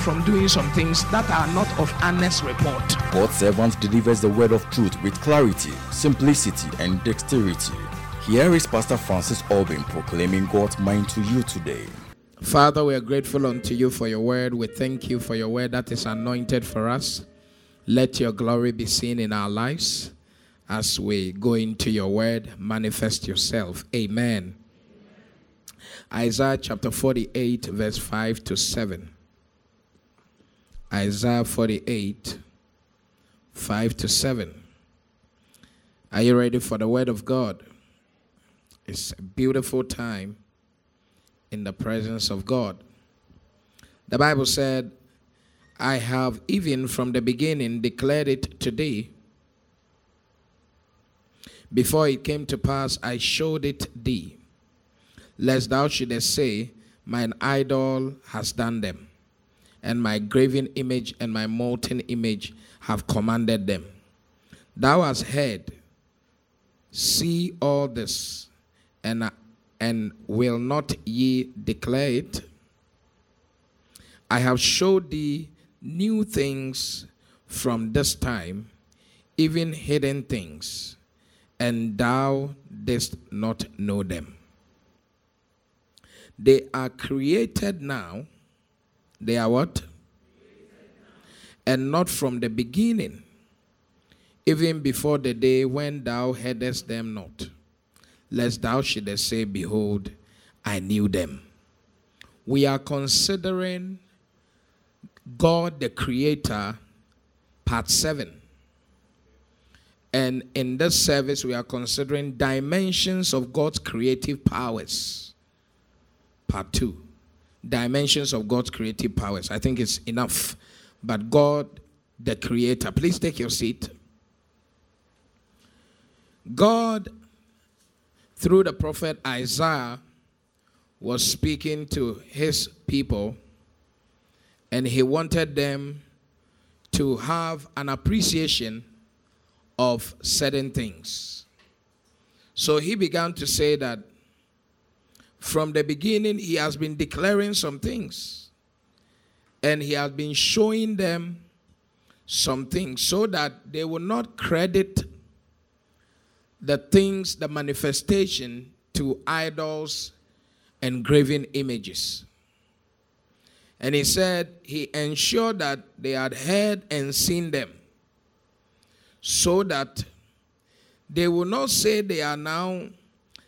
from doing some things that are not of honest report. God's servant delivers the word of truth with clarity, simplicity, and dexterity. Here is Pastor Francis Albin proclaiming God's mind to you today. Father, we are grateful unto you for your word. We thank you for your word that is anointed for us. Let your glory be seen in our lives as we go into your word. Manifest yourself. Amen. Isaiah chapter 48, verse 5 to 7. Isaiah 48, 5 to 7. Are you ready for the word of God? It's a beautiful time in the presence of God. The Bible said, I have even from the beginning declared it today. Before it came to pass, I showed it thee, lest thou shouldest say, Mine idol has done them and my graven image and my molten image have commanded them. Thou hast heard, see all this, and, and will not ye declare it? I have showed thee new things from this time, even hidden things, and thou didst not know them. They are created now they are what? And not from the beginning, even before the day when thou heardest them not, lest thou shouldest say, Behold, I knew them. We are considering God the Creator, part 7. And in this service, we are considering dimensions of God's creative powers, part 2 dimensions of God's creative powers. I think it's enough. But God, the Creator, please take your seat. God, through the prophet Isaiah, was speaking to his people, and he wanted them to have an appreciation of certain things. So he began to say that from the beginning, he has been declaring some things. And he has been showing them some things so that they will not credit the things, the manifestation to idols and graven images. And he said he ensured that they had heard and seen them so that they will not say they are now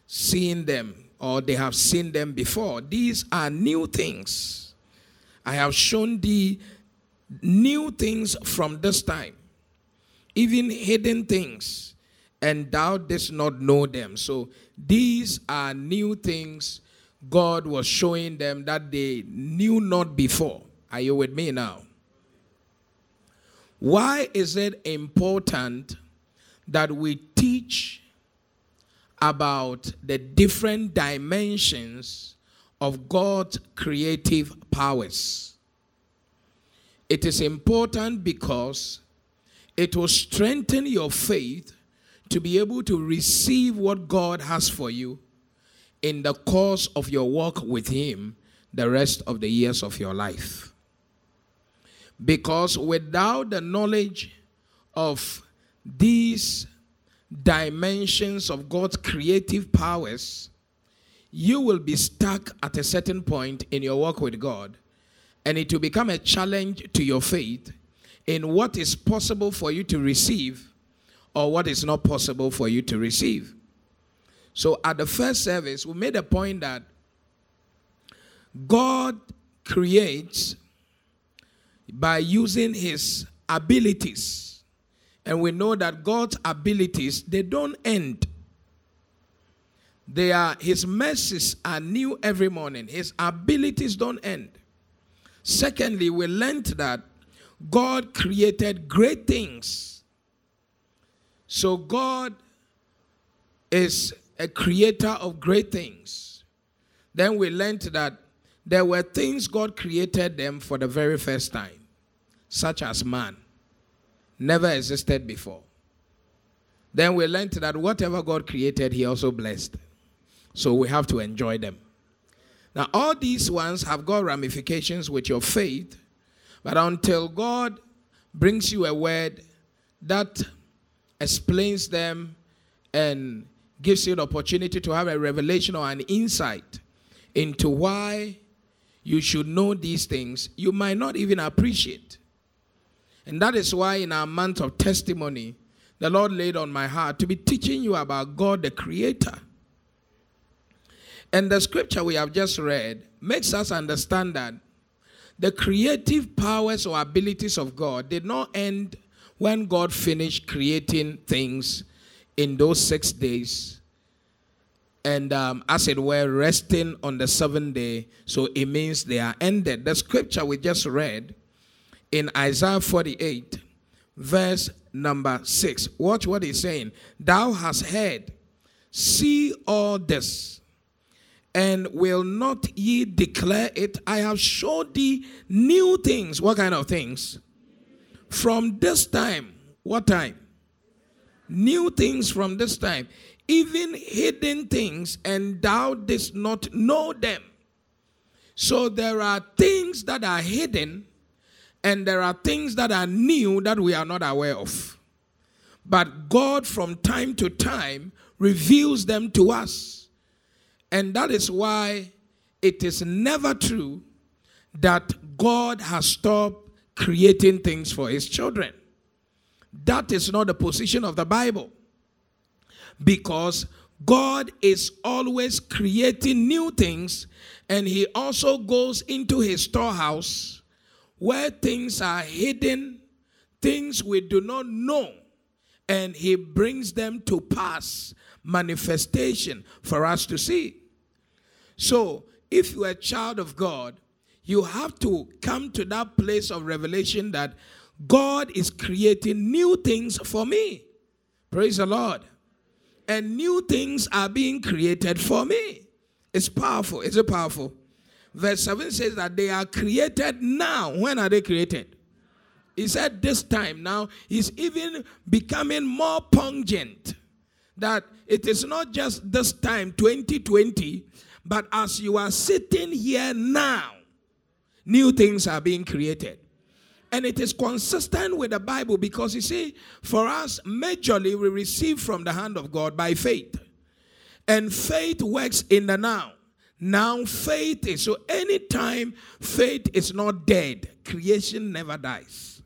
seeing them or they have seen them before. These are new things. I have shown thee new things from this time, even hidden things, and thou didst not know them. So these are new things God was showing them that they knew not before. Are you with me now? Why is it important that we teach about the different dimensions of God's creative powers. It is important because it will strengthen your faith to be able to receive what God has for you in the course of your walk with Him the rest of the years of your life. Because without the knowledge of these dimensions of God's creative powers, you will be stuck at a certain point in your walk with God, and it will become a challenge to your faith in what is possible for you to receive or what is not possible for you to receive. So, at the first service, we made a point that God creates by using his abilities and we know that God's abilities, they don't end. They are his mercies are new every morning. His abilities don't end. Secondly, we learned that God created great things So God is a creator of great things. Then we learned that there were things God created them for the very first time, such as man, never existed before. Then we learned that whatever God created, He also blessed. So we have to enjoy them. Now, all these ones have got ramifications with your faith, but until God brings you a word that explains them and gives you the opportunity to have a revelation or an insight into why you should know these things, you might not even appreciate. And that is why, in our month of testimony, the Lord laid on my heart to be teaching you about God the Creator. And the scripture we have just read makes us understand that the creative powers or abilities of God did not end when God finished creating things in those six days and um, as it were resting on the seventh day so it means they are ended the scripture we just read in isaiah 48 verse number 6 watch what he's saying thou hast heard see all this and will not ye declare it i have showed thee new things what kind of things from this time. What time? New things from this time, even hidden things, and thou didst not know them. So there are things that are hidden, and there are things that are new that we are not aware of. But God, from time to time, reveals them to us. And that is why it is never true that God has stopped creating things for his children. That is not the position of the Bible. Because God is always creating new things, and He also goes into His storehouse where things are hidden, things we do not know, and He brings them to pass, manifestation for us to see. So, if you're a child of God, you have to come to that place of revelation that God is creating new things for me. Praise the Lord. And new things are being created for me. It's powerful. Is it powerful? Verse 7 says that they are created now. When are they created? He said this time now is even becoming more pungent. That it is not just this time, 2020, but as you are sitting here now, new things are being created. And it is consistent with the Bible because you see, for us, majorly we receive from the hand of God by faith. And faith works in the now. Now, faith is so anytime faith is not dead, creation never dies.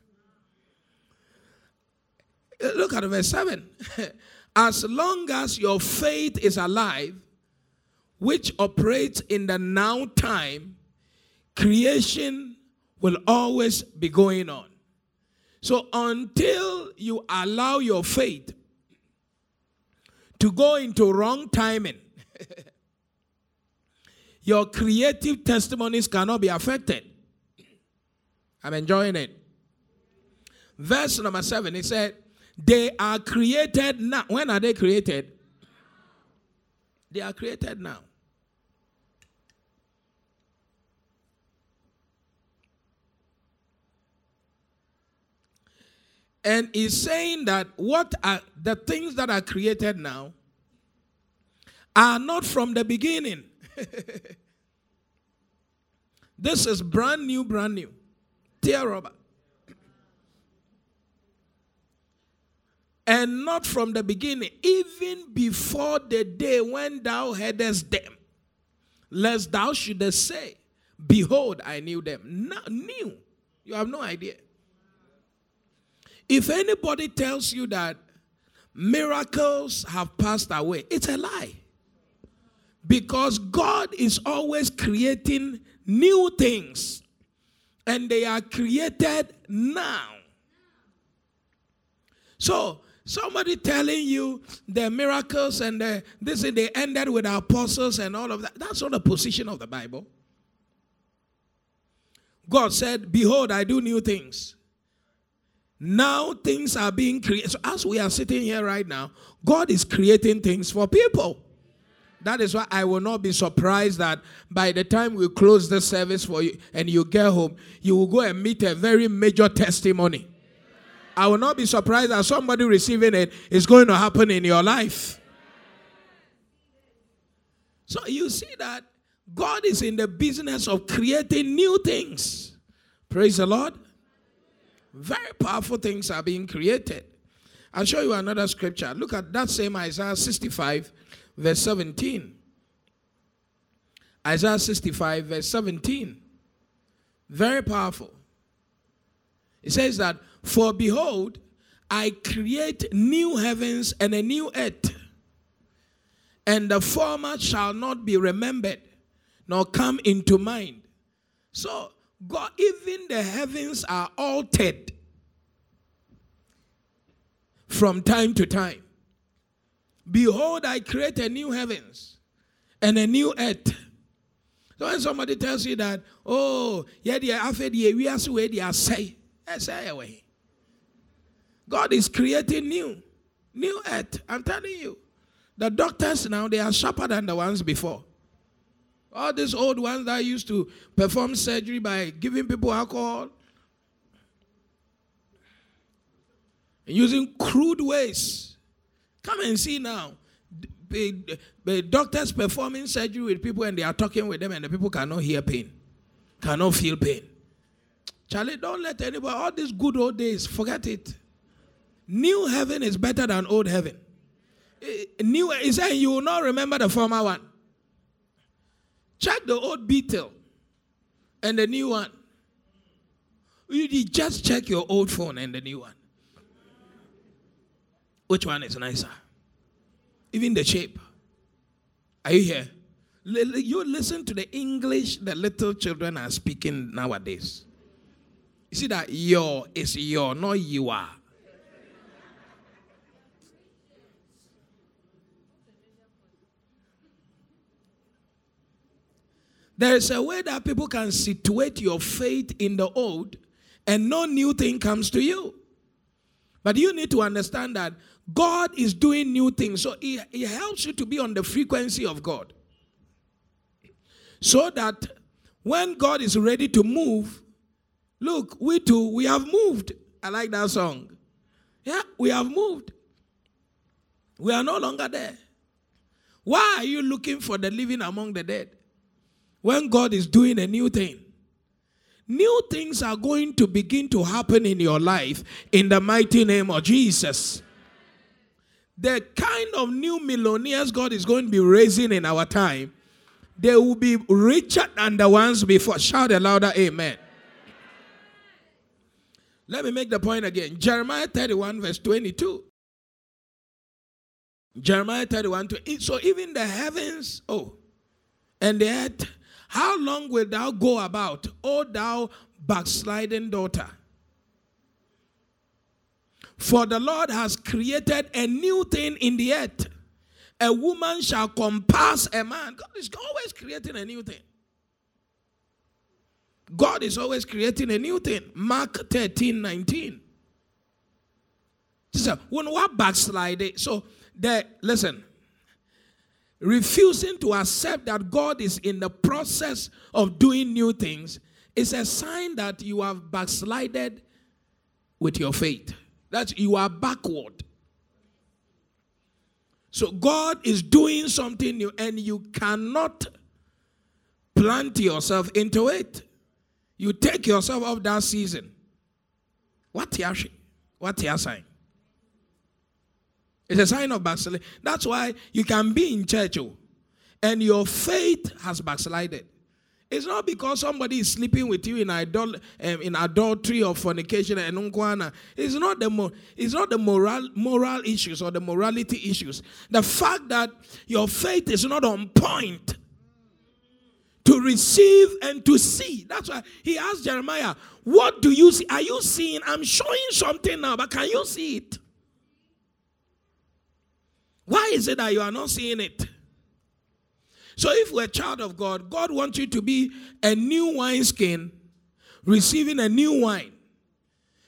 Look at verse 7. as long as your faith is alive, which operates in the now time, creation will always be going on. So until you allow your faith to go into wrong timing, your creative testimonies cannot be affected. I'm enjoying it. Verse number seven, he said, They are created now. When are they created? They are created now. And he's saying that what are the things that are created now are not from the beginning. this is brand new, brand new. Dear Robert. And not from the beginning, even before the day when thou heardest them, lest thou shouldest say, Behold, I knew them. No, new. You have no idea. If anybody tells you that miracles have passed away, it's a lie. Because God is always creating new things, and they are created now. So, somebody telling you the miracles and the, this they ended with apostles and all of that, that's not the position of the Bible. God said, Behold, I do new things. Now things are being created. So as we are sitting here right now, God is creating things for people. That is why I will not be surprised that by the time we close the service for you and you get home, you will go and meet a very major testimony. I will not be surprised that somebody receiving it is going to happen in your life. So you see that God is in the business of creating new things. Praise the Lord. Very powerful things are being created. I'll show you another scripture. Look at that same Isaiah 65, verse 17. Isaiah 65, verse 17. Very powerful. It says that, For behold, I create new heavens and a new earth, and the former shall not be remembered, nor come into mind. So, God, even the heavens are altered from time to time. Behold, I create a new heavens and a new earth. So when somebody tells you that, oh, yeah, the after we are where they are say, eh, say eh, away. God is creating new, new earth. I'm telling you. The doctors now they are sharper than the ones before. All these old ones that used to perform surgery by giving people alcohol using crude ways. Come and see now. The, the doctors performing surgery with people and they are talking with them and the people cannot hear pain, cannot feel pain. Charlie, don't let anybody, all these good old days, forget it. New heaven is better than old heaven. Eh, new, he said you will not remember the former one. Check the old Beetle and the new one. You just check your old phone and the new one. Which one is nicer? Even the shape. Are you here? You listen to the English that little children are speaking nowadays. You see that your is your, not you are. There is a way that people can situate your faith in the old and no new thing comes to you. But you need to understand that God is doing new things. So it, it helps you to be on the frequency of God. So that when God is ready to move, look, we too, we have moved. I like that song. Yeah, we have moved. We are no longer there. Why are you looking for the living among the dead? when God is doing a new thing. New things are going to begin to happen in your life in the mighty name of Jesus. The kind of new millionaires God is going to be raising in our time, they will be richer than the ones before. Shout a louder amen. Let me make the point again. Jeremiah 31, verse 22. Jeremiah 31, 20. So even the heavens, oh, and the earth how long wilt thou go about, O thou backsliding daughter? For the Lord has created a new thing in the earth. A woman shall compass a man. God is always creating a new thing. God is always creating a new thing. Mark 13 19. So when what backslide, so the listen, refusing to accept that God is in the process of doing new things is a sign that you have backslided with your faith. That you are backward. So God is doing something new and you cannot plant yourself into it. You take yourself off that season. What yashi? What saying? It's a sign of backsliding. That's why you can be in church oh, and your faith has backslided. It's not because somebody is sleeping with you in, idol, um, in adultery or fornication and unkwana. It's not the it's not the moral moral issues or the morality issues. The fact that your faith is not on point to receive and to see. That's why he asked Jeremiah, "What do you see? Are you seeing? I'm showing something now, but can you see it?" Why is it that you are not seeing it? So, if we're a child of God, God wants you to be a new wineskin, receiving a new wine.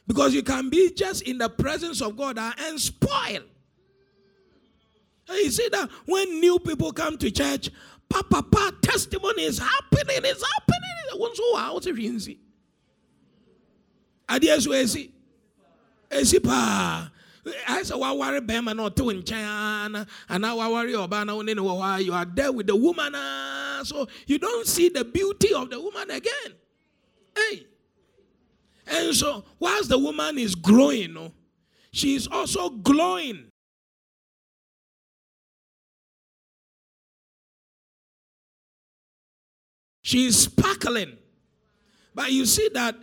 Because you can be just in the presence of God and spoil. You see that when new people come to church, papa, papa, testimony is happening, it's happening. How to see? Pa. I said, "Why worry bema not to in China? And now worry obana why you are there with the woman, ah. so you don't see the beauty of the woman again." Hey. And so, whilst the woman is growing, no, she is also glowing. She is sparkling. But you see that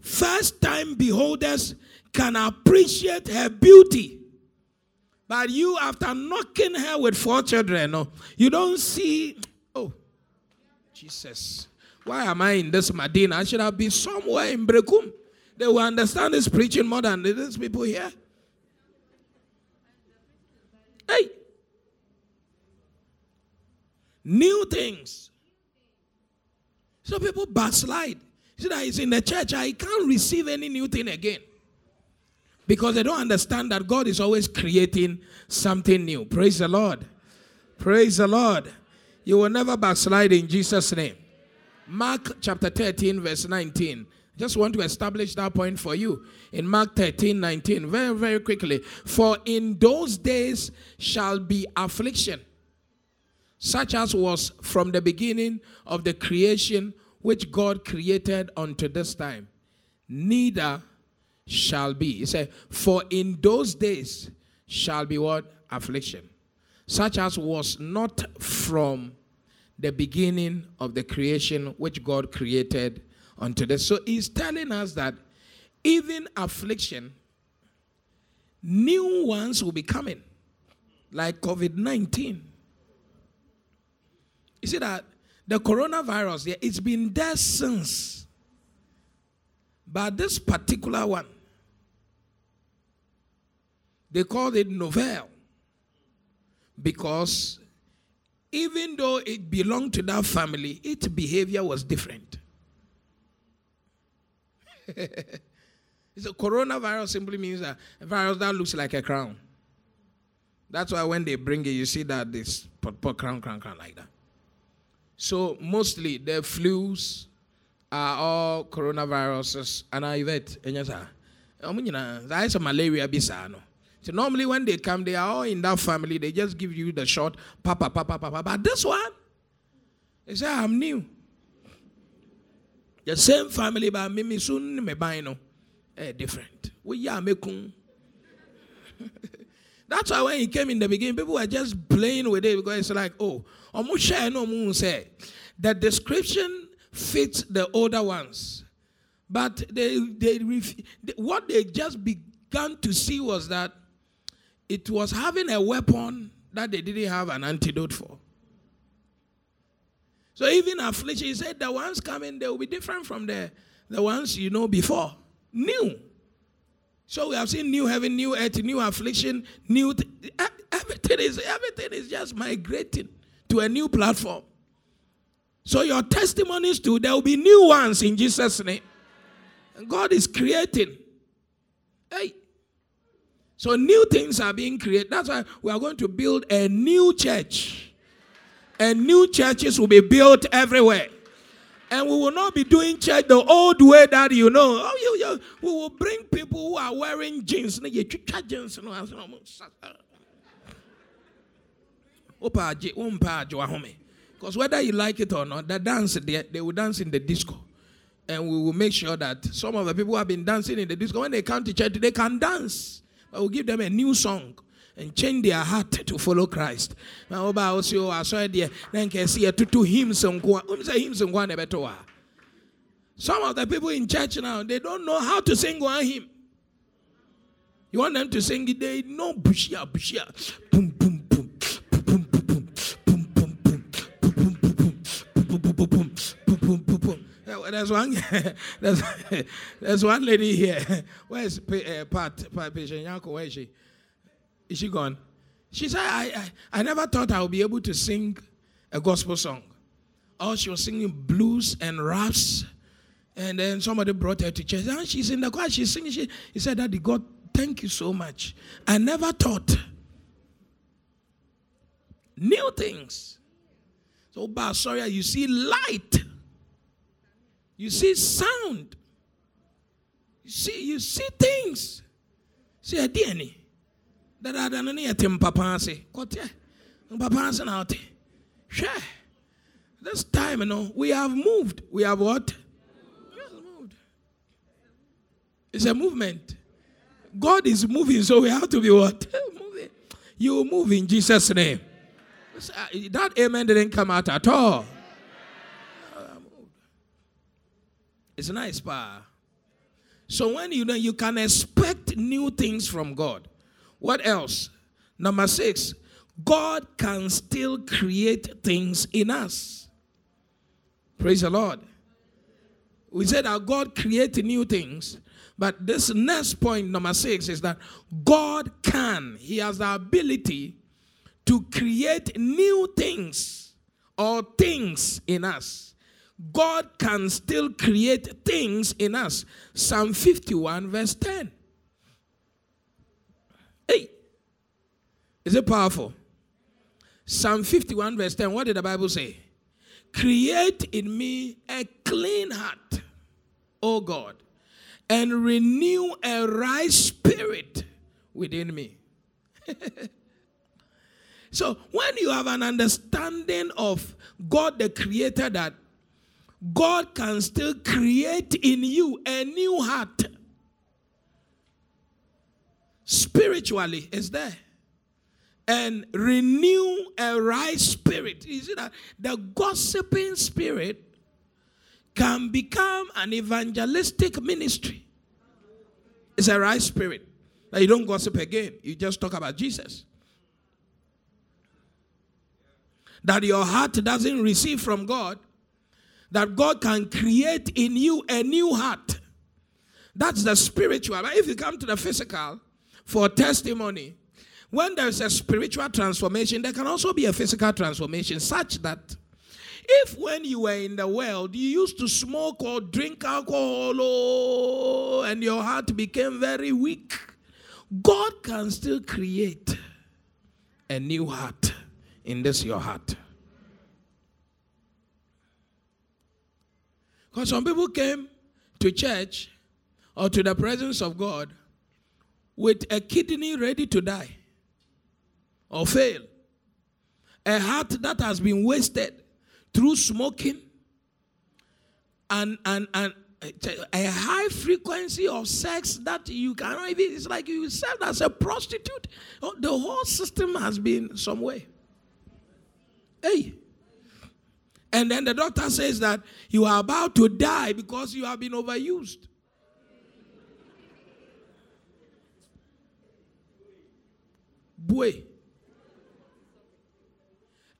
first time beholders can appreciate her beauty. But you, after knocking her with four children, you don't see, oh, Jesus, why am I in this Medina? I should have been somewhere in Brekum. They will understand this preaching more than these people here. Hey. New things. So people backslide. See that he's in the church. I can't receive any new thing again. Because they don't understand that God is always creating something new. Praise the Lord. Praise the Lord. You will never backslide in Jesus' name. Mark chapter 13, verse 19. Just want to establish that point for you. In Mark 13, 19, very, very quickly. For in those days shall be affliction, such as was from the beginning of the creation which God created unto this time. Neither shall be. He said, For in those days shall be what? Affliction. Such as was not from the beginning of the creation which God created unto this. So he's telling us that even affliction, new ones will be coming, like COVID 19. You see that the coronavirus, yeah, it's been there since. But this particular one, they called it novel because even though it belonged to that family, its behavior was different. so coronavirus simply means a virus that looks like a crown. That's why when they bring it, you see that this put, put crown, crown, crown like that. So mostly the flus are all coronaviruses and I vet and yes, is a malaria bisano. So normally when they come, they are all in that family. They just give you the short papa, papa, papa. But this one, they say I'm new. The same family, but me soon me buy no, eh, different. We are making. That's why when he came in the beginning, people were just playing with it because it's like, oh, say the description fits the older ones. But they, they, what they just began to see was that it was having a weapon that they didn't have an antidote for. So even affliction, he said the ones coming, they will be different from the, the ones you know before. New. So we have seen new heaven, new earth, new affliction, new th- everything is everything is just migrating to a new platform. So your testimonies too, there will be new ones in Jesus' name. God is creating. Hey. So new things are being created. That's why we are going to build a new church. And new churches will be built everywhere. And we will not be doing church the old way that you know. Oh, you, you, we will bring people who are wearing jeans. jeans. Because whether you like it or not, the dance, they, they will dance in the disco. And we will make sure that some of the people who have been dancing in the disco, when they come to church, they can dance. But we'll give them a new song and change their heart to follow Christ. Now, about you, I saw there, then can see a two hymns and hymns and one better. Some of the people in church now, they don't know how to sing one hymn. You want them to sing it, they know bushia, bushia, boom, boom, boom, boom, boom, boom, boom, boom, boom, boom, boom, boom, boom, boom, boom, boom, boom, boom. There's one, there's, there's one lady here. Where's uh, Pat? Pat Patient Yanko? Where is she? Is she gone? She said, I, I, I never thought I would be able to sing a gospel song. Oh, she was singing blues and raps And then somebody brought her to church. And she's in the choir, she's singing. She, he said, Daddy, God, thank you so much. I never thought. New things. So, but sorry, you see light. You see sound. You see, you see things. See a DNA. That I don't know tim papa say. Kote. Papa say now. Share. This time, you know, we have moved. We have what? We have moved. It's a movement. God is moving, so we have to be what? moving. You move in Jesus' name. Uh, that amen didn't come out at all. It's a nice, pa. So when you know you can expect new things from God. What else? Number six, God can still create things in us. Praise the Lord. We said that God creates new things, but this next point, number six, is that God can, He has the ability to create new things or things in us. God can still create things in us. Psalm 51, verse 10. Hey, is it powerful? Psalm 51, verse 10. What did the Bible say? Create in me a clean heart, O God, and renew a right spirit within me. so, when you have an understanding of God the Creator, that God can still create in you a new heart, spiritually, is there. And renew a right spirit. You see that the gossiping spirit can become an evangelistic ministry. It's a right spirit. That you don't gossip again, you just talk about Jesus. That your heart doesn't receive from God, that God can create in you a new heart. That's the spiritual. But if you come to the physical for testimony, when there's a spiritual transformation, there can also be a physical transformation, such that if when you were in the world you used to smoke or drink alcohol oh, and your heart became very weak, God can still create a new heart in this your heart. Because some people came to church or to the presence of God with a kidney ready to die or fail, a heart that has been wasted through smoking and and and a high frequency of sex that you cannot even it's like you served as a prostitute. Oh, the whole system has been some way. Hey and then the doctor says that you are about to die because you have been overused boy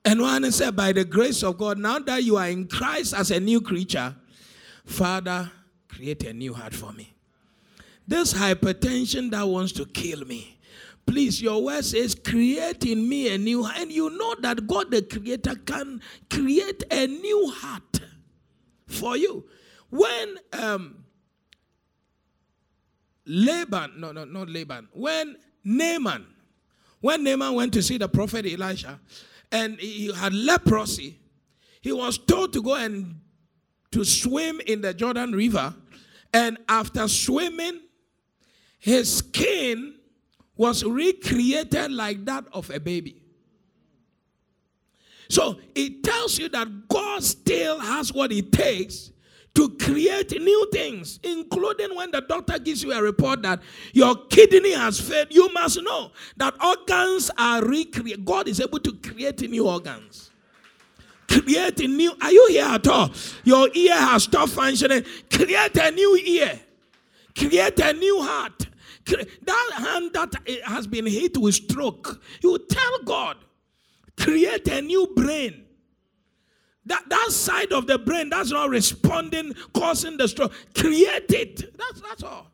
and one said, By the grace of God, now that you are in Christ as a new creature, Father, create a new heart for me. This hypertension that wants to kill me, please, your word says, create in me a new heart. And you know that God the Creator can create a new heart for you. When um, Laban, no, no, not Laban, when Naaman, when Naaman went to see the prophet Elisha, and he had leprosy, he was told to go and to swim in the Jordan River. And after swimming, his skin was recreated like that of a baby. So it tells you that God still has what it takes to create new things, including when the doctor gives you a report that your kidney has failed. You must know that organs are recreated. God is able to create new organs. Create a new. Are you here at all? Your ear has stopped functioning. Create a new ear. Create a new heart. That hand that has been hit with stroke, you tell God, create a new brain that, that side of the brain that's not responding, causing the stroke, create it. That's, that's all.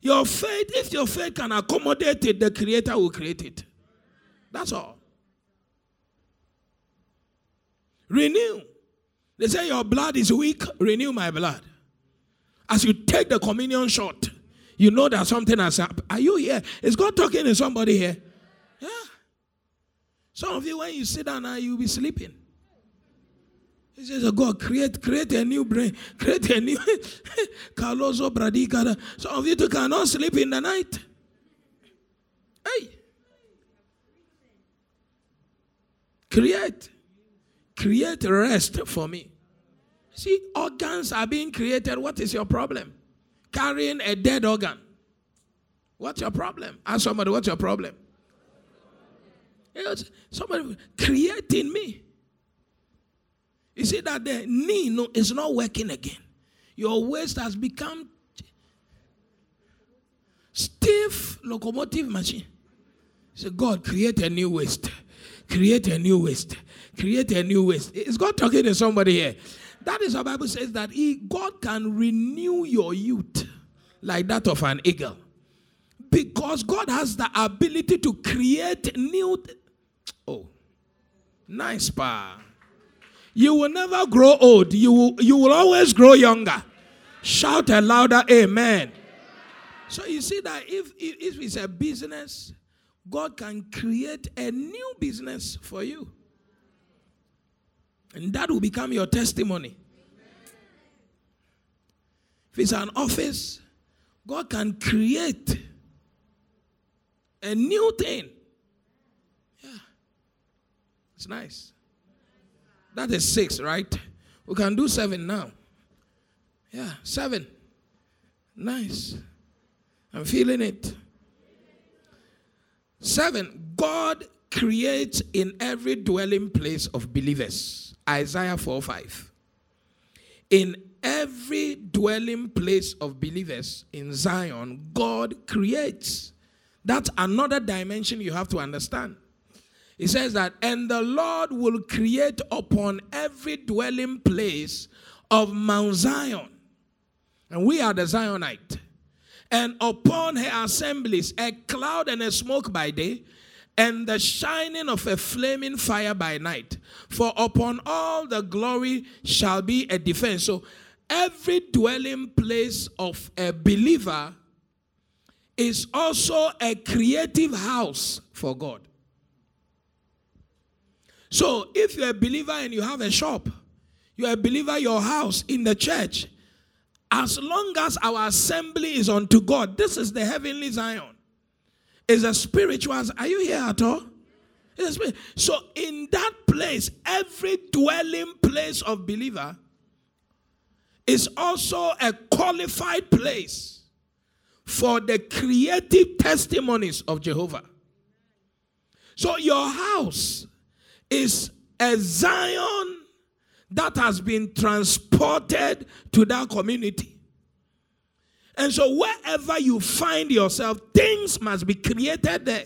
Your faith, if your faith can accommodate it, the Creator will create it. That's all. Renew They say your blood is weak, renew my blood. As you take the communion shot, you know that something has happened. Are you here? Is God talking to somebody here? Yeah. Some of you, when you sit down now, you'll be sleeping. He says, God, create, create a new brain, create a new Carloso Bradicada. Some of you too cannot sleep in the night. Hey. Create. Create rest for me. See, organs are being created. What is your problem? Carrying a dead organ. What's your problem? Ask somebody, what's your problem? Somebody creating me. You see that the knee no, is not working again. Your waist has become stiff locomotive machine. So God create a new waist. Create a new waist. Create a new waist. Is God talking to somebody here? That is how Bible says that he, God can renew your youth like that of an eagle. Because God has the ability to create new. oh, nice power. You will never grow old. You will, you will always grow younger. Shout a louder amen. So you see that if, if it's a business, God can create a new business for you. And that will become your testimony. If it's an office, God can create a new thing. Yeah. It's nice. That is six, right? We can do seven now. Yeah, seven. Nice. I'm feeling it. Seven, God creates in every dwelling place of believers. Isaiah 4 5. In every dwelling place of believers in Zion, God creates. That's another dimension you have to understand. He says that, and the Lord will create upon every dwelling place of Mount Zion. And we are the Zionite. And upon her assemblies, a cloud and a smoke by day, and the shining of a flaming fire by night. For upon all the glory shall be a defense. So every dwelling place of a believer is also a creative house for God. So if you're a believer and you have a shop, you're a believer, your house in the church, as long as our assembly is unto God, this is the heavenly Zion. Is a spiritual. Are you here at all? So in that place, every dwelling place of believer is also a qualified place for the creative testimonies of Jehovah. So your house is a Zion that has been transported to that community. And so, wherever you find yourself, things must be created there.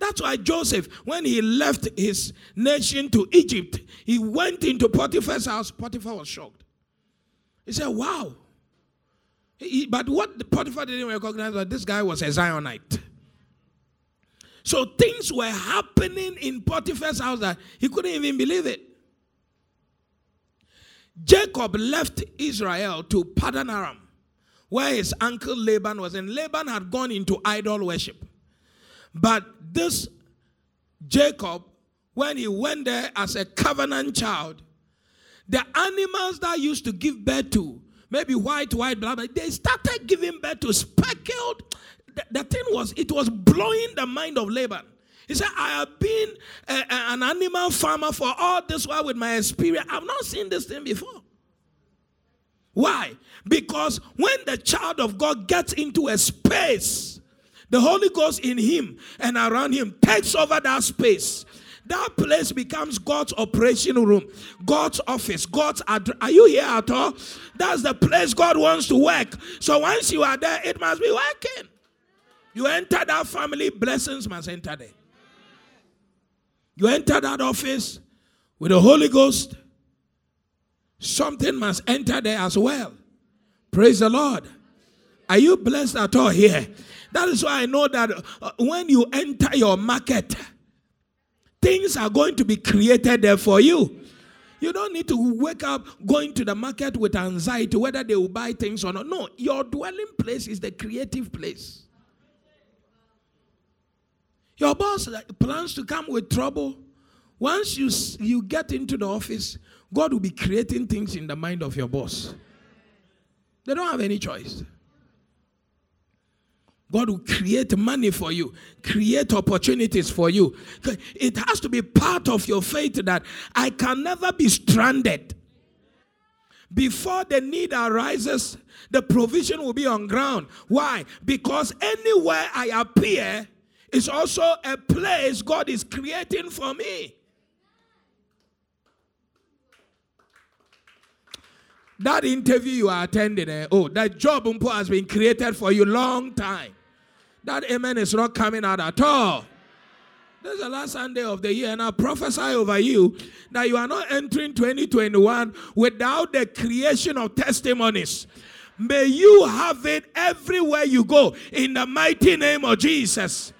That's why Joseph, when he left his nation to Egypt, he went into Potiphar's house. Potiphar was shocked. He said, Wow. He, but what Potiphar didn't recognize was this guy was a Zionite. So things were happening in Potiphar's house that he couldn't even believe it. Jacob left Israel to Paddan Aram, where his uncle Laban was, and Laban had gone into idol worship. But this Jacob, when he went there as a covenant child, the animals that used to give birth to, maybe white, white, blah, blah, they started giving birth to speckled the, the thing was, it was blowing the mind of Laban. He said, I have been a, a, an animal farmer for all this while with my experience. I've not seen this thing before. Why? Because when the child of God gets into a space, the Holy Ghost in him and around him takes over that space. That place becomes God's operation room, God's office, God's address. Are you here at all? That's the place God wants to work. So once you are there, it must be working. You enter that family, blessings must enter there. You enter that office with the Holy Ghost, something must enter there as well. Praise the Lord. Are you blessed at all here? That is why I know that uh, when you enter your market, things are going to be created there for you. You don't need to wake up going to the market with anxiety whether they will buy things or not. No, your dwelling place is the creative place. Your boss plans to come with trouble. Once you, you get into the office, God will be creating things in the mind of your boss. They don't have any choice. God will create money for you, create opportunities for you. It has to be part of your faith that I can never be stranded. Before the need arises, the provision will be on ground. Why? Because anywhere I appear is also a place God is creating for me. That interview you are attending, eh? oh, that job has been created for you long time. That amen is not coming out at all. This is the last Sunday of the year, and I prophesy over you that you are not entering 2021 without the creation of testimonies. May you have it everywhere you go in the mighty name of Jesus.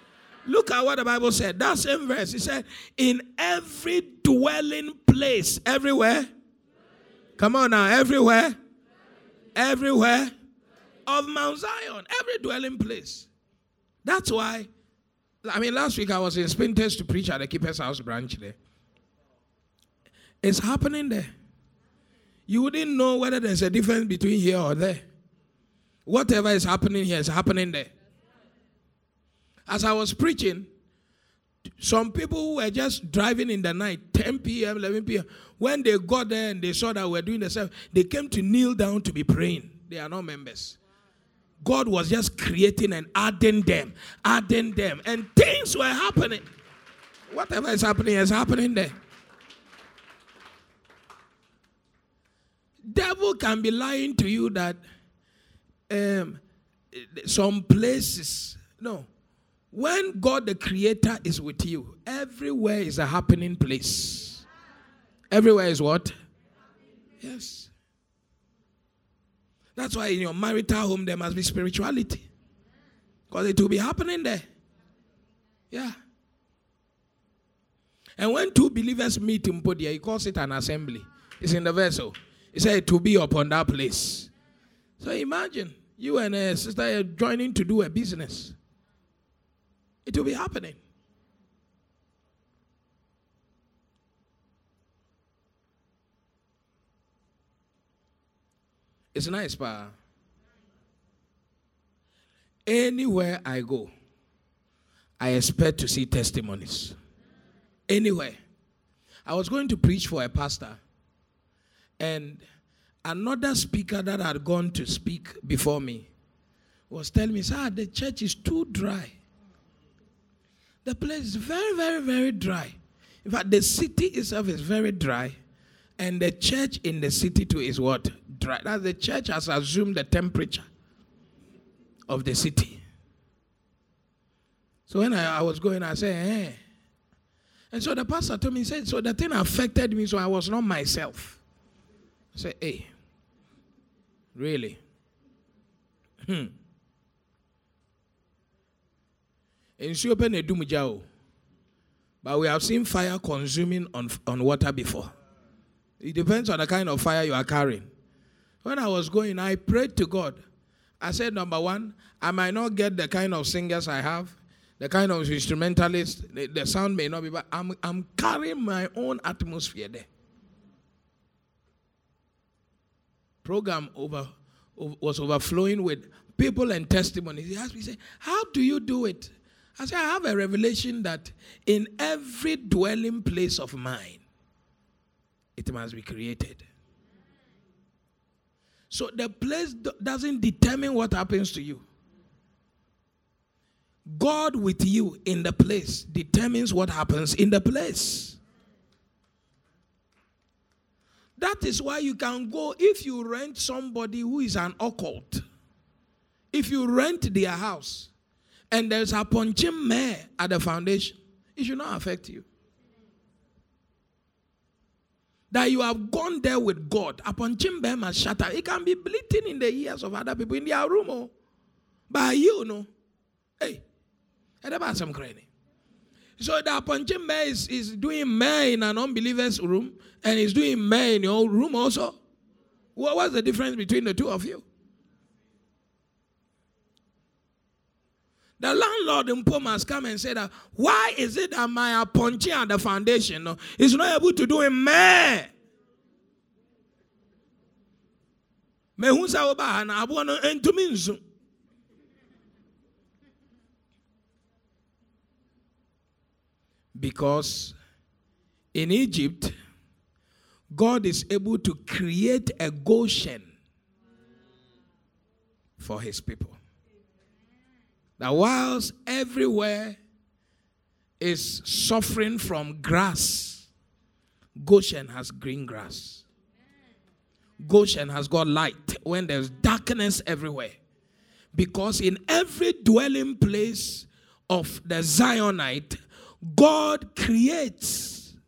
Look at what the Bible said. That same verse. It said, In every dwelling place, everywhere. Come on now, everywhere. Everywhere of Mount Zion, every dwelling place. That's why, I mean, last week I was in Spintex to preach at the Keeper's House branch there. It's happening there. You wouldn't know whether there's a difference between here or there. Whatever is happening here is happening there. As I was preaching, some people were just driving in the night, 10 p.m., 11 p.m. When they got there and they saw that we're doing the same, they came to kneel down to be praying. They are not members. God was just creating and adding them, adding them, and things were happening. Whatever is happening is happening there. Devil can be lying to you that um, some places, no. When God the Creator is with you, everywhere is a happening place. Everywhere is what? Yes. That's why in your marital home there must be spirituality. Because it will be happening there. Yeah. And when two believers meet in Podia, he calls it an assembly. It's in the vessel. He said to be upon that place. So imagine you and a sister joining to do a business. It will be happening. It's nice, pa. Anywhere I go, I expect to see testimonies. Anywhere. I was going to preach for a pastor, and another speaker that had gone to speak before me was telling me, Sir, the church is too dry. The place is very, very, very dry. In fact, the city itself is very dry. And the church in the city too is what? Dry. That the church has assumed the temperature of the city. So when I, I was going, I said, eh. And so the pastor told me, he said, so the thing affected me, so I was not myself. I said, hey, really? Hmm. Nsuo pɛ na edum but we have seen fire consuming on, on water before. It depends on the kind of fire you are carrying. When I was going, I prayed to God. I said, number one, I might not get the kind of singers I have, the kind of instrumentalists, the, the sound may not be, but I'm, I'm carrying my own atmosphere there. Program over, over was overflowing with people and testimonies. He asked me, say, How do you do it? I said, I have a revelation that in every dwelling place of mine, it must be created. So the place doesn't determine what happens to you. God with you in the place determines what happens in the place. That is why you can go if you rent somebody who is an occult. If you rent their house and there's a punching mayor at the foundation, it should not affect you that you have gone there with God. Upon Chimbem has shattered. It can be bleeding in the ears of other people in their room. Oh. But you know, hey, about some credit. So the punching man is, is doing man in an unbeliever's room and he's doing man in your room also. What was the difference between the two of you? The landlord in Poma has come and said why is it that my punching at the foundation is not able to do a man? mehu sɛ na aboɔ no ntumi nso because in Egypt, God is able to create a Goshen for his people. That whilst everywhere is suffering from grass, Goshen has green grass. Goshen has got light when there's darkness everywhere. Because in every dwelling place of the Zionite, God creates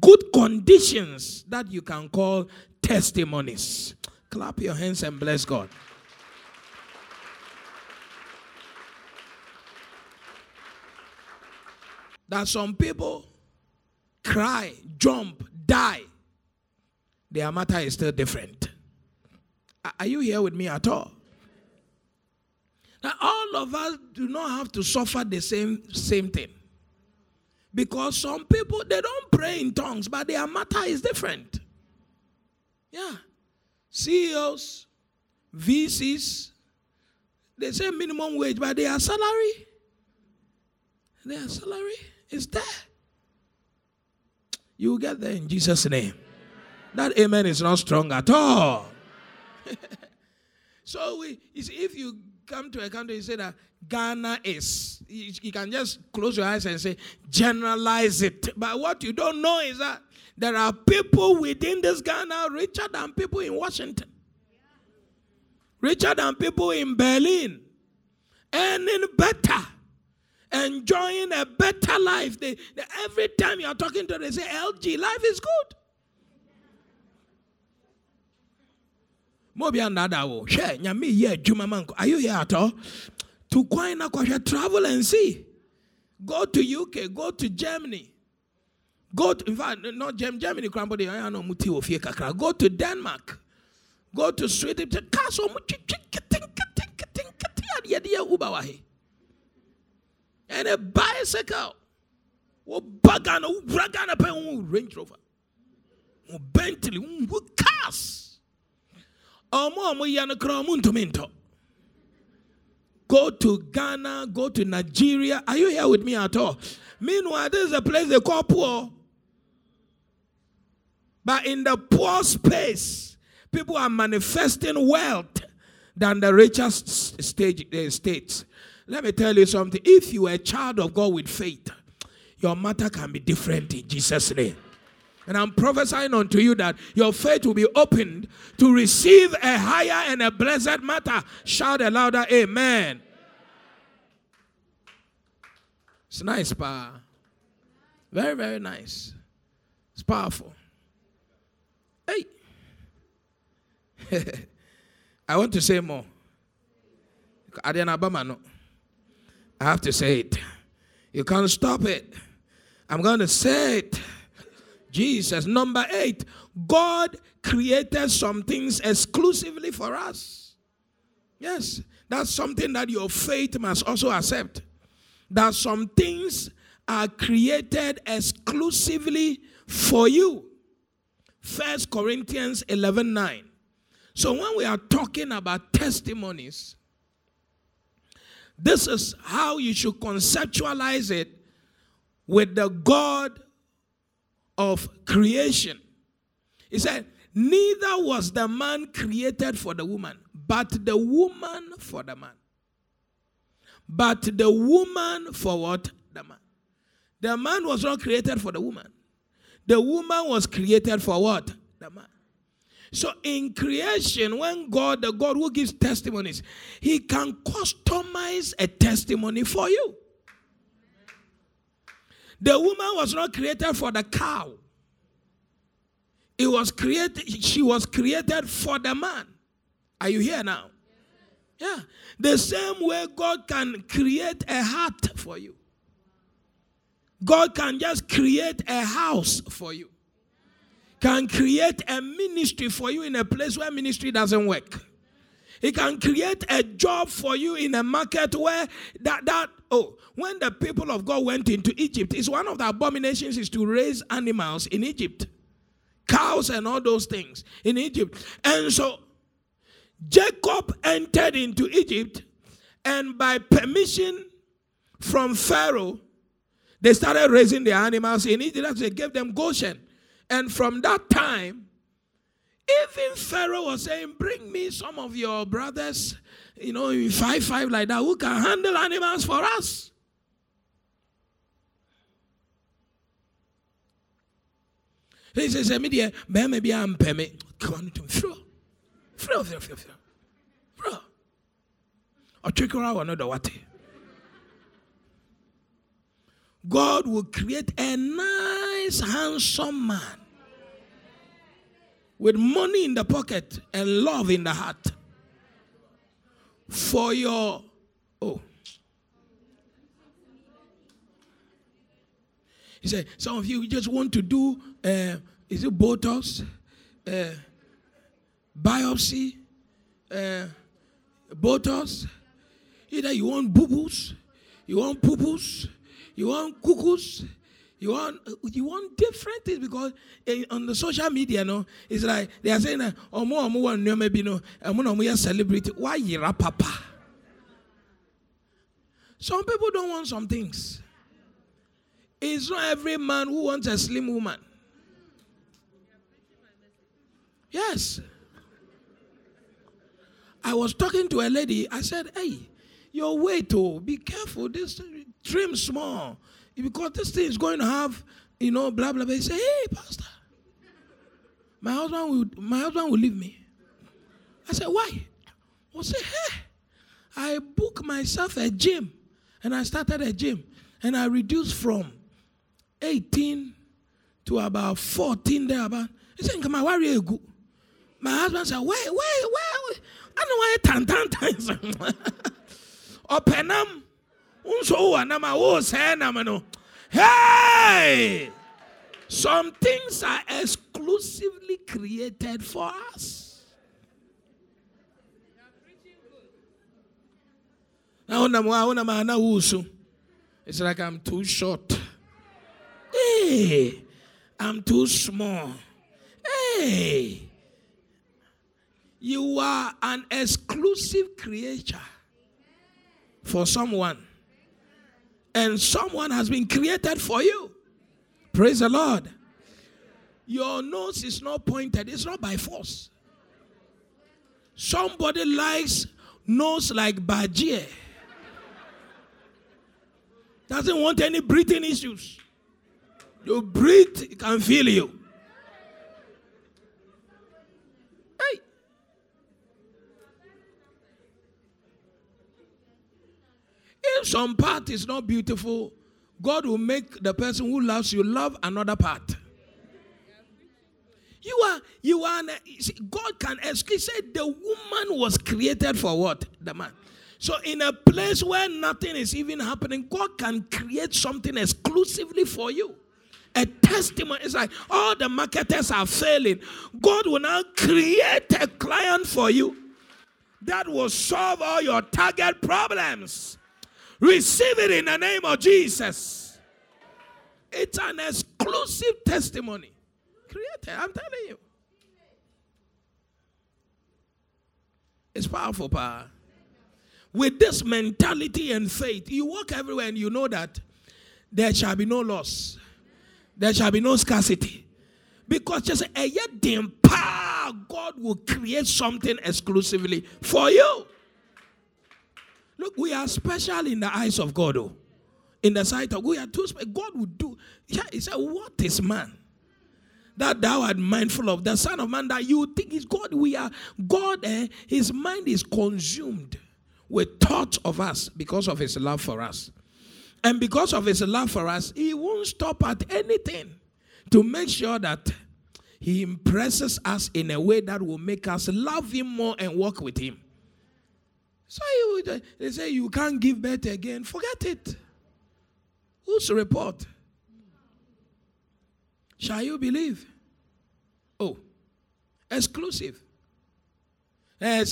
good conditions that you can call testimonies. Clap your hands and bless God. That some people cry, jump, die. Their matter is still different. Are you here with me at all? Now, all of us do not have to suffer the same, same thing. Because some people, they don't pray in tongues, but their matter is different. Yeah. CEOs, VCs, they say minimum wage, but their salary, their salary is there. You will get there in Jesus' name. That amen is not strong at all. so we, if you come to a country, and say that Ghana is. You, you can just close your eyes and say, generalize it. But what you don't know is that there are people within this Ghana richer than people in Washington, richer than people in Berlin, earning better, enjoying a better life. They, they, every time you're talking to them, they say, LG, life is good. Mobi another wo. Hwɛ nyame yɛ adwuma ma Are you here at all? To kwan na kɔhwɛ travel and see. Go to UK, go to Germany. Go to, in fact, not Germany, of Kakra. Go to Denmark. Go to Sweden. Castle, and a bicycle. Wo bagana, wo bragana pe Range Rover. Wo Bentley, wo cars. Go to Ghana, go to Nigeria. Are you here with me at all? Meanwhile, this is a place they call poor. But in the poor space, people are manifesting wealth than the richest stage, uh, states. Let me tell you something. If you are a child of God with faith, your matter can be different in Jesus' name. And I'm prophesying unto you that your faith will be opened to receive a higher and a blessed matter. Shout a louder amen. It's nice, pa. Very, very nice. It's powerful. Hey. I want to say more. I have to say it. You can't stop it. I'm going to say it. Jesus. Number eight, God created some things exclusively for us. Yes, that's something that your faith must also accept. That some things are created exclusively for you. First Corinthians 11 9. So when we are talking about testimonies, this is how you should conceptualize it with the God of creation. He said, Neither was the man created for the woman, but the woman for the man. But the woman for what? The man. The man was not created for the woman. The woman was created for what? The man. So in creation, when God, the God who gives testimonies, he can customize a testimony for you. The woman was not created for the cow. It was created, she was created for the man. Are you here now? Yeah. The same way God can create a heart for you. God can just create a house for you, can create a ministry for you in a place where ministry doesn't work. He can create a job for you in a market where that that oh when the people of God went into Egypt, it's one of the abominations is to raise animals in Egypt. Cows and all those things in Egypt. And so Jacob entered into Egypt and by permission from Pharaoh, they started raising their animals in Egypt. They gave them Goshen. And from that time, even Pharaoh was saying, Bring me some of your brothers, you know, in five, five like that, who can handle animals for us. He says, Media, maybe I'm peme. Come on to throw. Throw, throw, throw, throw. Throw. Or trick around another what? God will create a nice, handsome man with money in the pocket and love in the heart for your oh. He said some of you just want to do uh, is it botox uh, biopsy uh, botox? Either you want boo-boos you want poo-poos you want cuckoos you want you want different things because in, on the social media, no, it's like they are saying, "Oh, more, more, no, maybe no, I'm gonna celebrity." Why you papa? Some people don't want some things. It's not every man who wants a slim woman. Yes. I was talking to a lady. I said, "Hey, your weight, oh, be careful. This trim small." because this thing is going to have, you know, blah blah blah. He say, hey, pastor, my husband will my husband will leave me. I said, why? I say, hey, I booked myself a gym, and I started a gym, and I reduced from 18 to about 14 there about. He said, come on, why are you good? My husband said, wait, wait, wait, I know why tan tan times. Or penam hey! Some things are exclusively created for us. It's like i'm too short. Hey! I'm too small. Hey! You are an exclusive creature for someone and someone has been created for you. Praise the Lord. Your nose is not pointed, it's not by force. Somebody likes nose like Bajie. Doesn't want any breathing issues. You breathe, it can feel you. If some part is not beautiful, God will make the person who loves you love another part. You are, you are, see, God can excuse, said the woman was created for what? The man. So, in a place where nothing is even happening, God can create something exclusively for you. A testimony. It's like all the marketers are failing. God will now create a client for you that will solve all your target problems. Receive it in the name of Jesus. It's an exclusive testimony. Created, I'm telling you. It's powerful power. With this mentality and faith, you walk everywhere and you know that there shall be no loss, there shall be no scarcity. Because just a yet the power, God will create something exclusively for you. Look, we are special in the eyes of God, oh. In the sight of we are too special. God would do. Yeah, he said, What is man? That thou art mindful of the Son of Man that you think is God. We are God, eh, his mind is consumed with thoughts of us because of his love for us. And because of his love for us, he won't stop at anything to make sure that he impresses us in a way that will make us love him more and walk with him. So you, they say you can't give birth again. Forget it. Whose report? Shall you believe? Oh, exclusive. Eh,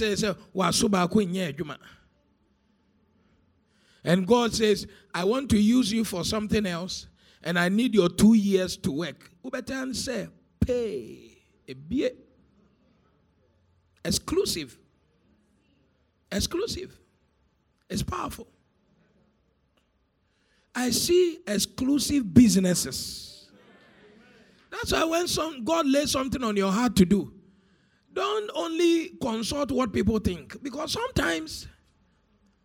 and God says, I want to use you for something else, and I need your two years to work. Ubetan say, pay. Exclusive. Exclusive. It's powerful. I see exclusive businesses. That's why when some God lays something on your heart to do, don't only consult what people think. Because sometimes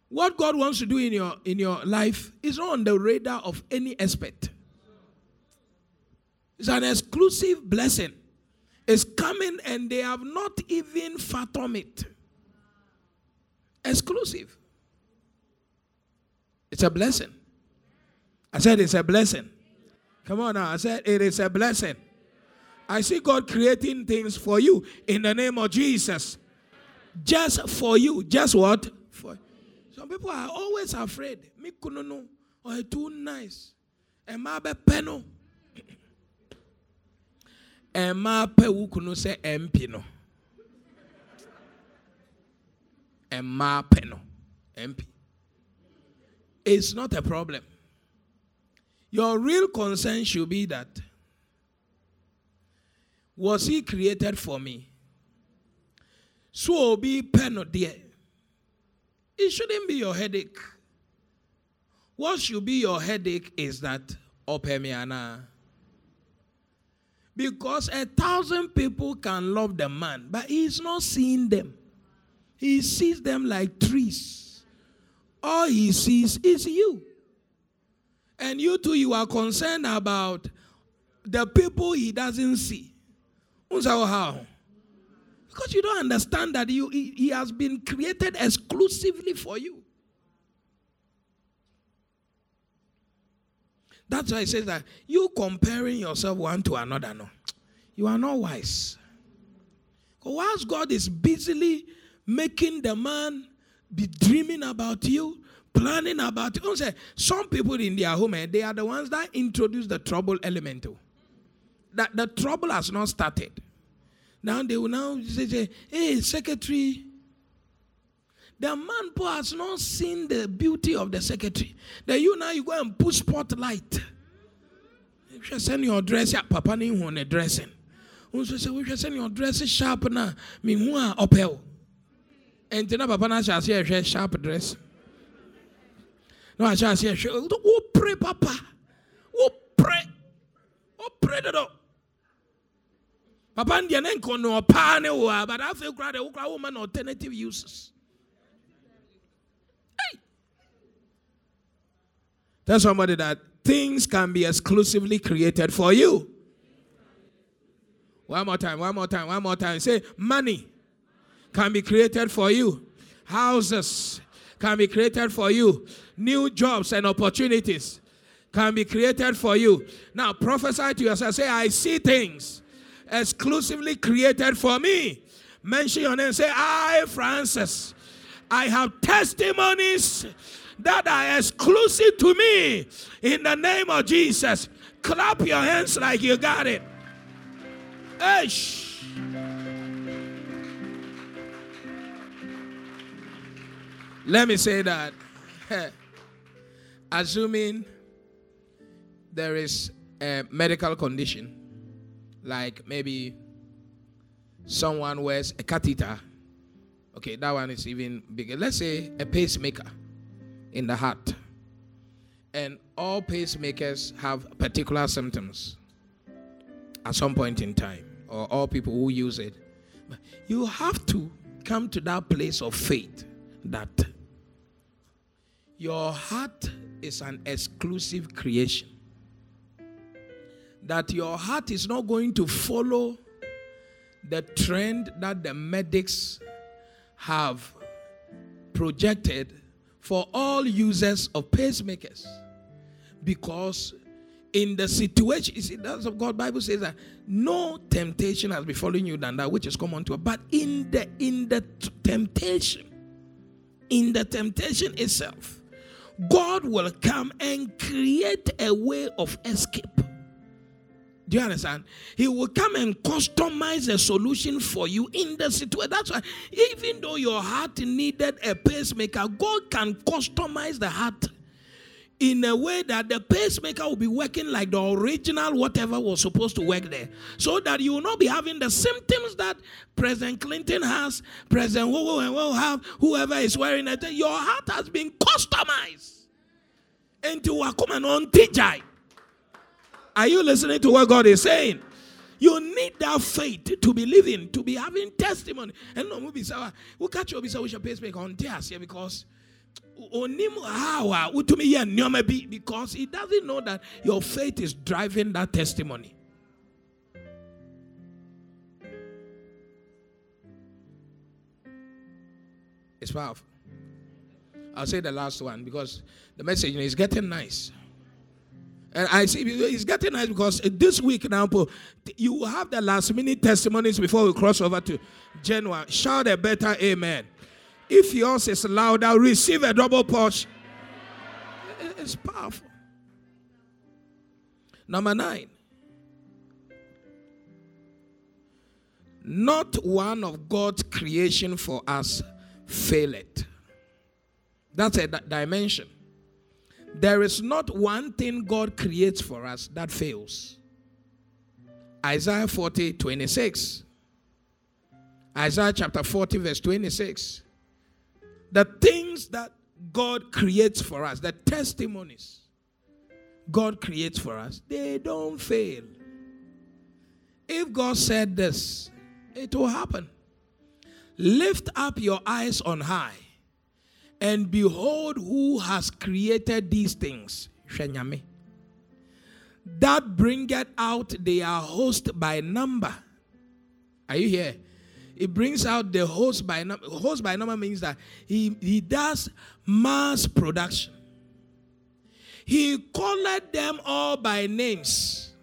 what God wants to do in your in your life is not on the radar of any expert. It's an exclusive blessing. It's coming and they have not even fathomed it. Exclusive. It's a blessing. I said it's a blessing. Come on now. I said it is a blessing. I see God creating things for you in the name of Jesus. Just for you. Just what? For some people are always afraid. Me kunono or oh, too nice. Am I be peno? Am I pe se MP Am I peno? MP. It's not a problem. Your real concern should be that was he created for me? So be pen dear. It shouldn't be your headache. What should be your headache is that opemiana. Because a thousand people can love the man, but he's not seeing them. He sees them like trees. All he sees is you. And you too, you are concerned about the people he doesn't see. How? Because you don't understand that you, he, he has been created exclusively for you. That's why it says that you comparing yourself one to another, no. You are not wise. Whilst God is busily making the man be dreaming about you, planning about. Say, some people in their home, eh, they are the ones that introduce the trouble element. Oh. That the trouble has not started. Now they will now say, hey, secretary. The man who has not seen the beauty of the secretary. Then you now you go and put spotlight. You should send your dress, yeah, papa ni dressing. We should send your dress sharp na me hu a opel. Then papa na shall sharp dress. Na wahyɛ aseɛ hwɛ wopere papa. Wopere. Wopere dodo. Papa deɛ ne nkɔ no ɔpaa ne wo a but afei kora deɛ wokora woma no alternative uses. Hey. tell somebody that things can be exclusively created for you. One more time one more time one more time. Say money can be created for you houses can be created for you. New jobs and opportunities can be created for you. Now prophesy to yourself. Say, I see things exclusively created for me. Mention your name. Say, I, Francis, I have testimonies that are exclusive to me in the name of Jesus. Clap your hands like you got it. Eish. Let me say that. Assuming there is a medical condition, like maybe someone wears a catheter. Okay, that one is even bigger. Let's say a pacemaker in the heart. And all pacemakers have particular symptoms at some point in time, or all people who use it. You have to come to that place of faith that your heart is an exclusive creation. That your heart is not going to follow the trend that the medics have projected for all users of pacemakers. Because in the situation, you see, that's what God Bible says that no temptation has befallen you than that which is common to us. But in the in the temptation, in the temptation itself, God will come and create a way of escape. Do you understand? He will come and customize a solution for you in the situation. That's why, even though your heart needed a pacemaker, God can customize the heart in a way that the pacemaker will be working like the original whatever was supposed to work there. So that you will not be having the symptoms that president clinton has president who will have whoever is wearing it. Your heart has been customized into wakuman on tijai are you listening to what god is saying? You need that faith to be living, to be having testimony. And no, we'll catch you, we shall pacemaker on tears here because onim how ah, a wotumi yɛ nneɛma bi because he doesn't know that your faith is driving that testimony. It's powerful. I'll say the last one because the message you know, is getting nice. And I see it's getting nice because this week now, you have the last minute testimonies before we cross over to January. Shout a better amen. If yours is louder, receive a double portion. It's powerful. Number nine. Not one of God's creation for us faileth. That's a dimension. There is not one thing God creates for us that fails. Isaiah 40, 26. Isaiah chapter 40, verse 26 the things that God creates for us, the testimonies God creates for us, they don't fail. If God said this, it will happen. Lift up your eyes on high and behold who has created these things. That bringeth out their host by number. Are you here? It brings out the host by number. Host by number means that he, he does mass production. He called them all by names,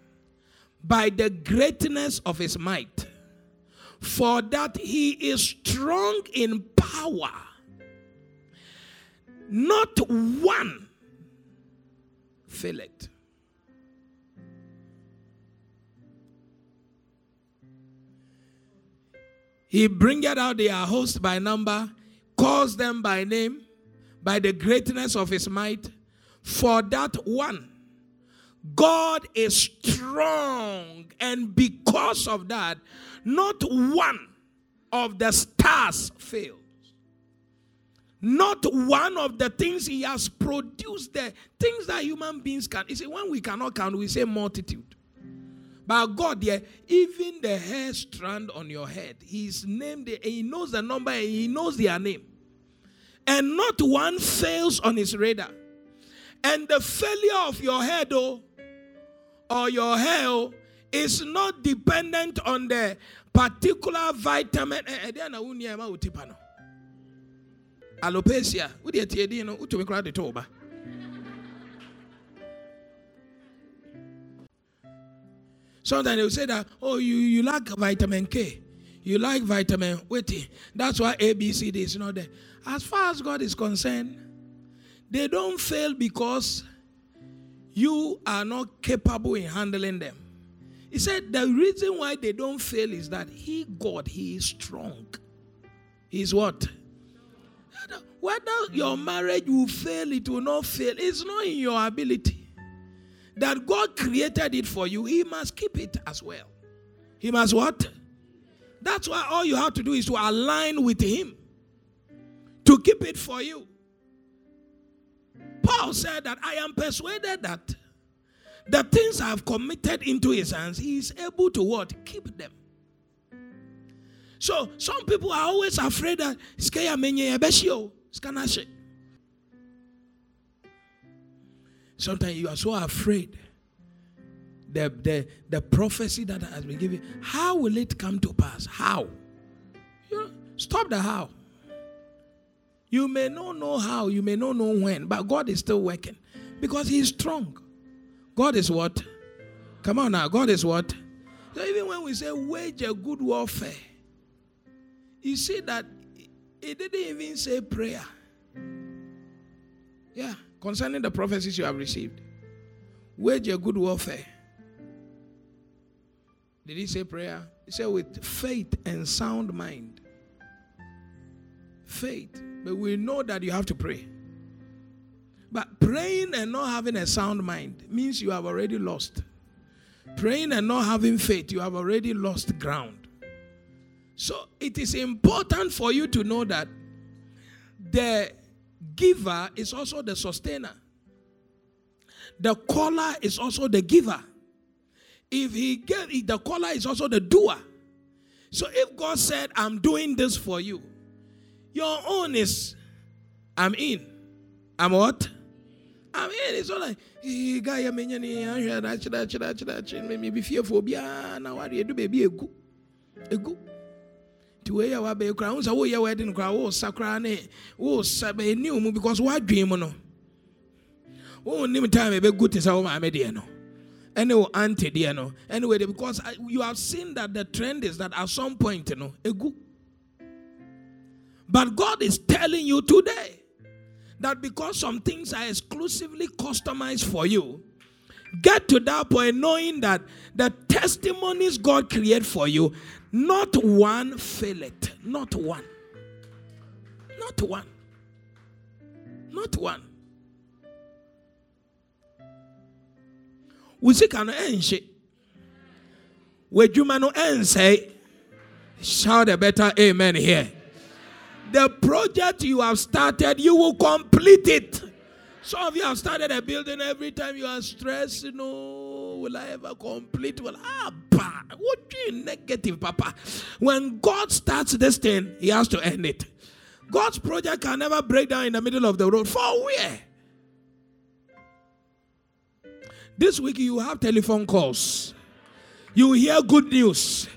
by the greatness of his might, for that he is strong in power. Not one fill He bringeth out their host by number, calls them by name, by the greatness of his might. For that one, God is strong, and because of that, not one of the stars fails. Not one of the things he has produced, the things that human beings can. You see, when we cannot count, we say multitude. But God, yeah, even the hair strand on your head, He's named it, He knows the number He knows their name. And not one fails on His radar. And the failure of your head, though, or your hair, oh, is not dependent on the particular vitamin. Eh, eh, Alopecia, do you Sometimes they will say that, oh, you, you lack vitamin K. You like vitamin waiting. That's why ABCD is not there. As far as God is concerned, they don't fail because you are not capable in handling them. He said the reason why they don't fail is that He, God, He is strong. He's what? Whether your marriage will fail, it will not fail. It's not in your ability that God created it for you, He must keep it as well. He must what? That's why all you have to do is to align with Him to keep it for you. Paul said that I am persuaded that the things I have committed into His hands, He is able to what? Keep them. So some people are always afraid that Sometimes you are so afraid. The, the, the prophecy that has been given, how will it come to pass? How? You know, stop the how. You may not know how, you may not know when, but God is still working because He is strong. God is what? Come on now, God is what? So even when we say wage a good warfare, you see that it didn't even say prayer. Yeah concerning the prophecies you have received. Wage a good warfare. Did he say prayer? He said with faith and sound mind. Faith. But we know that you have to pray. But praying and not having a sound mind means you have already lost. Praying and not having faith, you have already lost ground. So it is important for you to know that the giver is also the sustainer. The caller is also the giver. If he get the caller is also the doer. So if God said, I'm doing this for you, your own is I'm in. I'm what? I'm in. It's all like guy I mean I that that that that maybe be fearful na what you do baby egu. Egu. To where you be cry unsa wo ye wedding cry wo sakra ne wo sabe ni mu because what dream no. Wo nim time e good to say wo ma me de no. Anyway, anti dear no. Anyway, because you have seen that the trend is that at some point, you know, a good. But God is telling you today that because some things are exclusively customized for you, get to that point knowing that the testimonies God create for you, not one fail it. Not one. Not one. Not one. wo sika no ɛnhye w'adwuma no ɛnsɛe shout a better amen here the project you have started you will complete it some of you have started a building every time you are stressed you know will i ever complete well bah, what you negative papa when god starts this thing he has to end it god's project can never break down in the middle of the road for where This week you have telephone calls. You hear good news.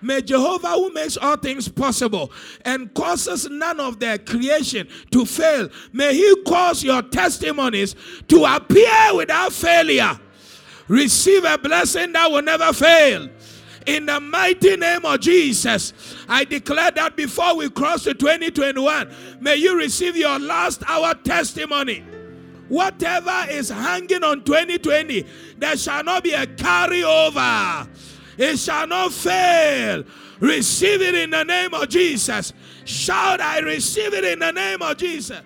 May Jehovah, who makes all things possible and causes none of their creation to fail, may He cause your testimonies to appear without failure. Receive a blessing that will never fail. In the mighty name of Jesus, I declare that before we cross to 2021, may you receive your last hour testimony. Whatever is hanging on 2020, there shall not be a carryover. It shall not fail. Receive it in the name of Jesus. Shout, I receive it in the name of Jesus.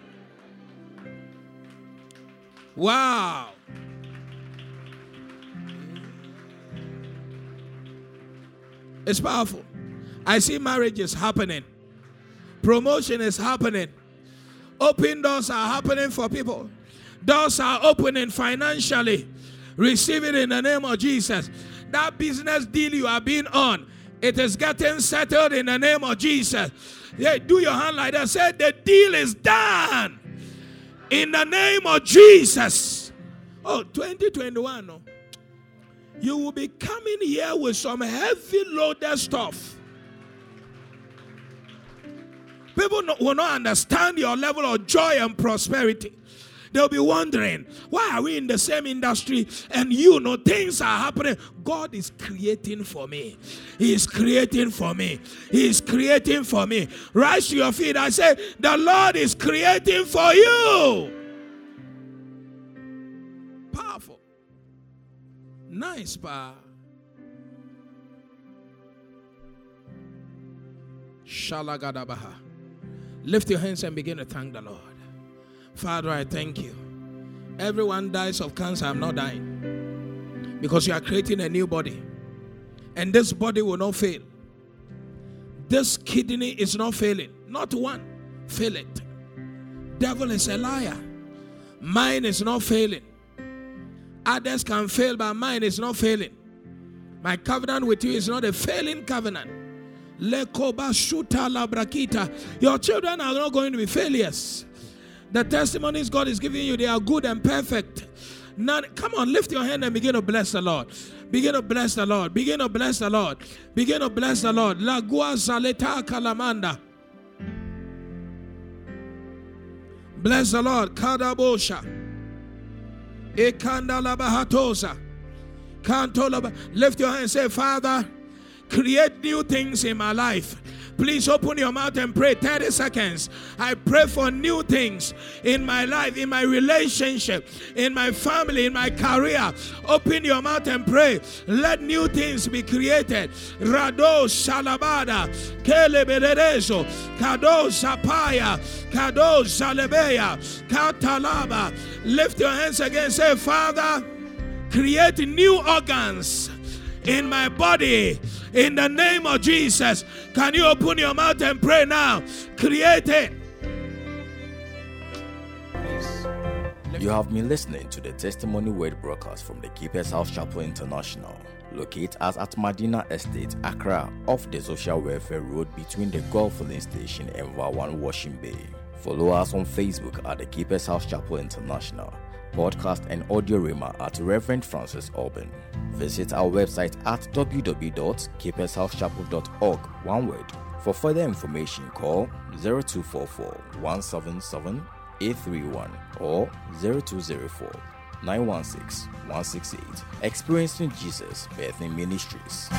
Wow. It's powerful. I see marriages happening, promotion is happening, open doors are happening for people. Doors are opening financially. Receive it in the name of Jesus. That business deal you have been on, it is getting settled in the name of Jesus. Yeah, do your hand like that. Say, the deal is done in the name of Jesus. Oh, 2021. No. You will be coming here with some heavy loaded stuff. People will not understand your level of joy and prosperity. They'll be wondering, why are we in the same industry and you know things are happening? God is creating for me. He is creating for me. He is creating for me. Rise to your feet. I say, the Lord is creating for you. Powerful. Nice, pa. Shalagadabaha. Lift your hands and begin to thank the Lord. Father, I thank you. Everyone dies of cancer. I'm not dying. Because you are creating a new body. And this body will not fail. This kidney is not failing. Not one. Fail it. Devil is a liar. Mine is not failing. Others can fail, but mine is not failing. My covenant with you is not a failing covenant. Your children are not going to be failures. The testimonies God is giving you, they are good and perfect. None, come on, lift your hand and begin to bless the Lord. Begin to bless the Lord. Begin to bless the Lord. Begin to bless the Lord. Lagua Zaleta Kalamanda. Bless the Lord. Kadabosha. Lift your hand and say, Father, create new things in my life Please open your mouth and pray 30 seconds. I pray for new things in my life, in my relationship, in my family, in my career. Open your mouth and pray. Let new things be created. Rado Salabada, Keleberezo, Kado Sapaya, Kado Zalebeya, Katalaba. Lift your hands again. Say, Father, create new organs in my body in the name of Jesus. Can you open your mouth and pray now? Create it. You have been listening to the Testimony Word broadcast from the Keeper's House Chapel International, located at Medina Estate, Accra, off the Social Welfare Road between the Gulf Filling Station and Wawan Washing Bay. Follow us on Facebook at the Keeper's House Chapel International podcast and audio rima at Reverend Francis Alban. Visit our website at www.keepershousechapel.org, one word. For further information, call 0244 177 831 or 0204 916 168. Experiencing Jesus Birthing Ministries.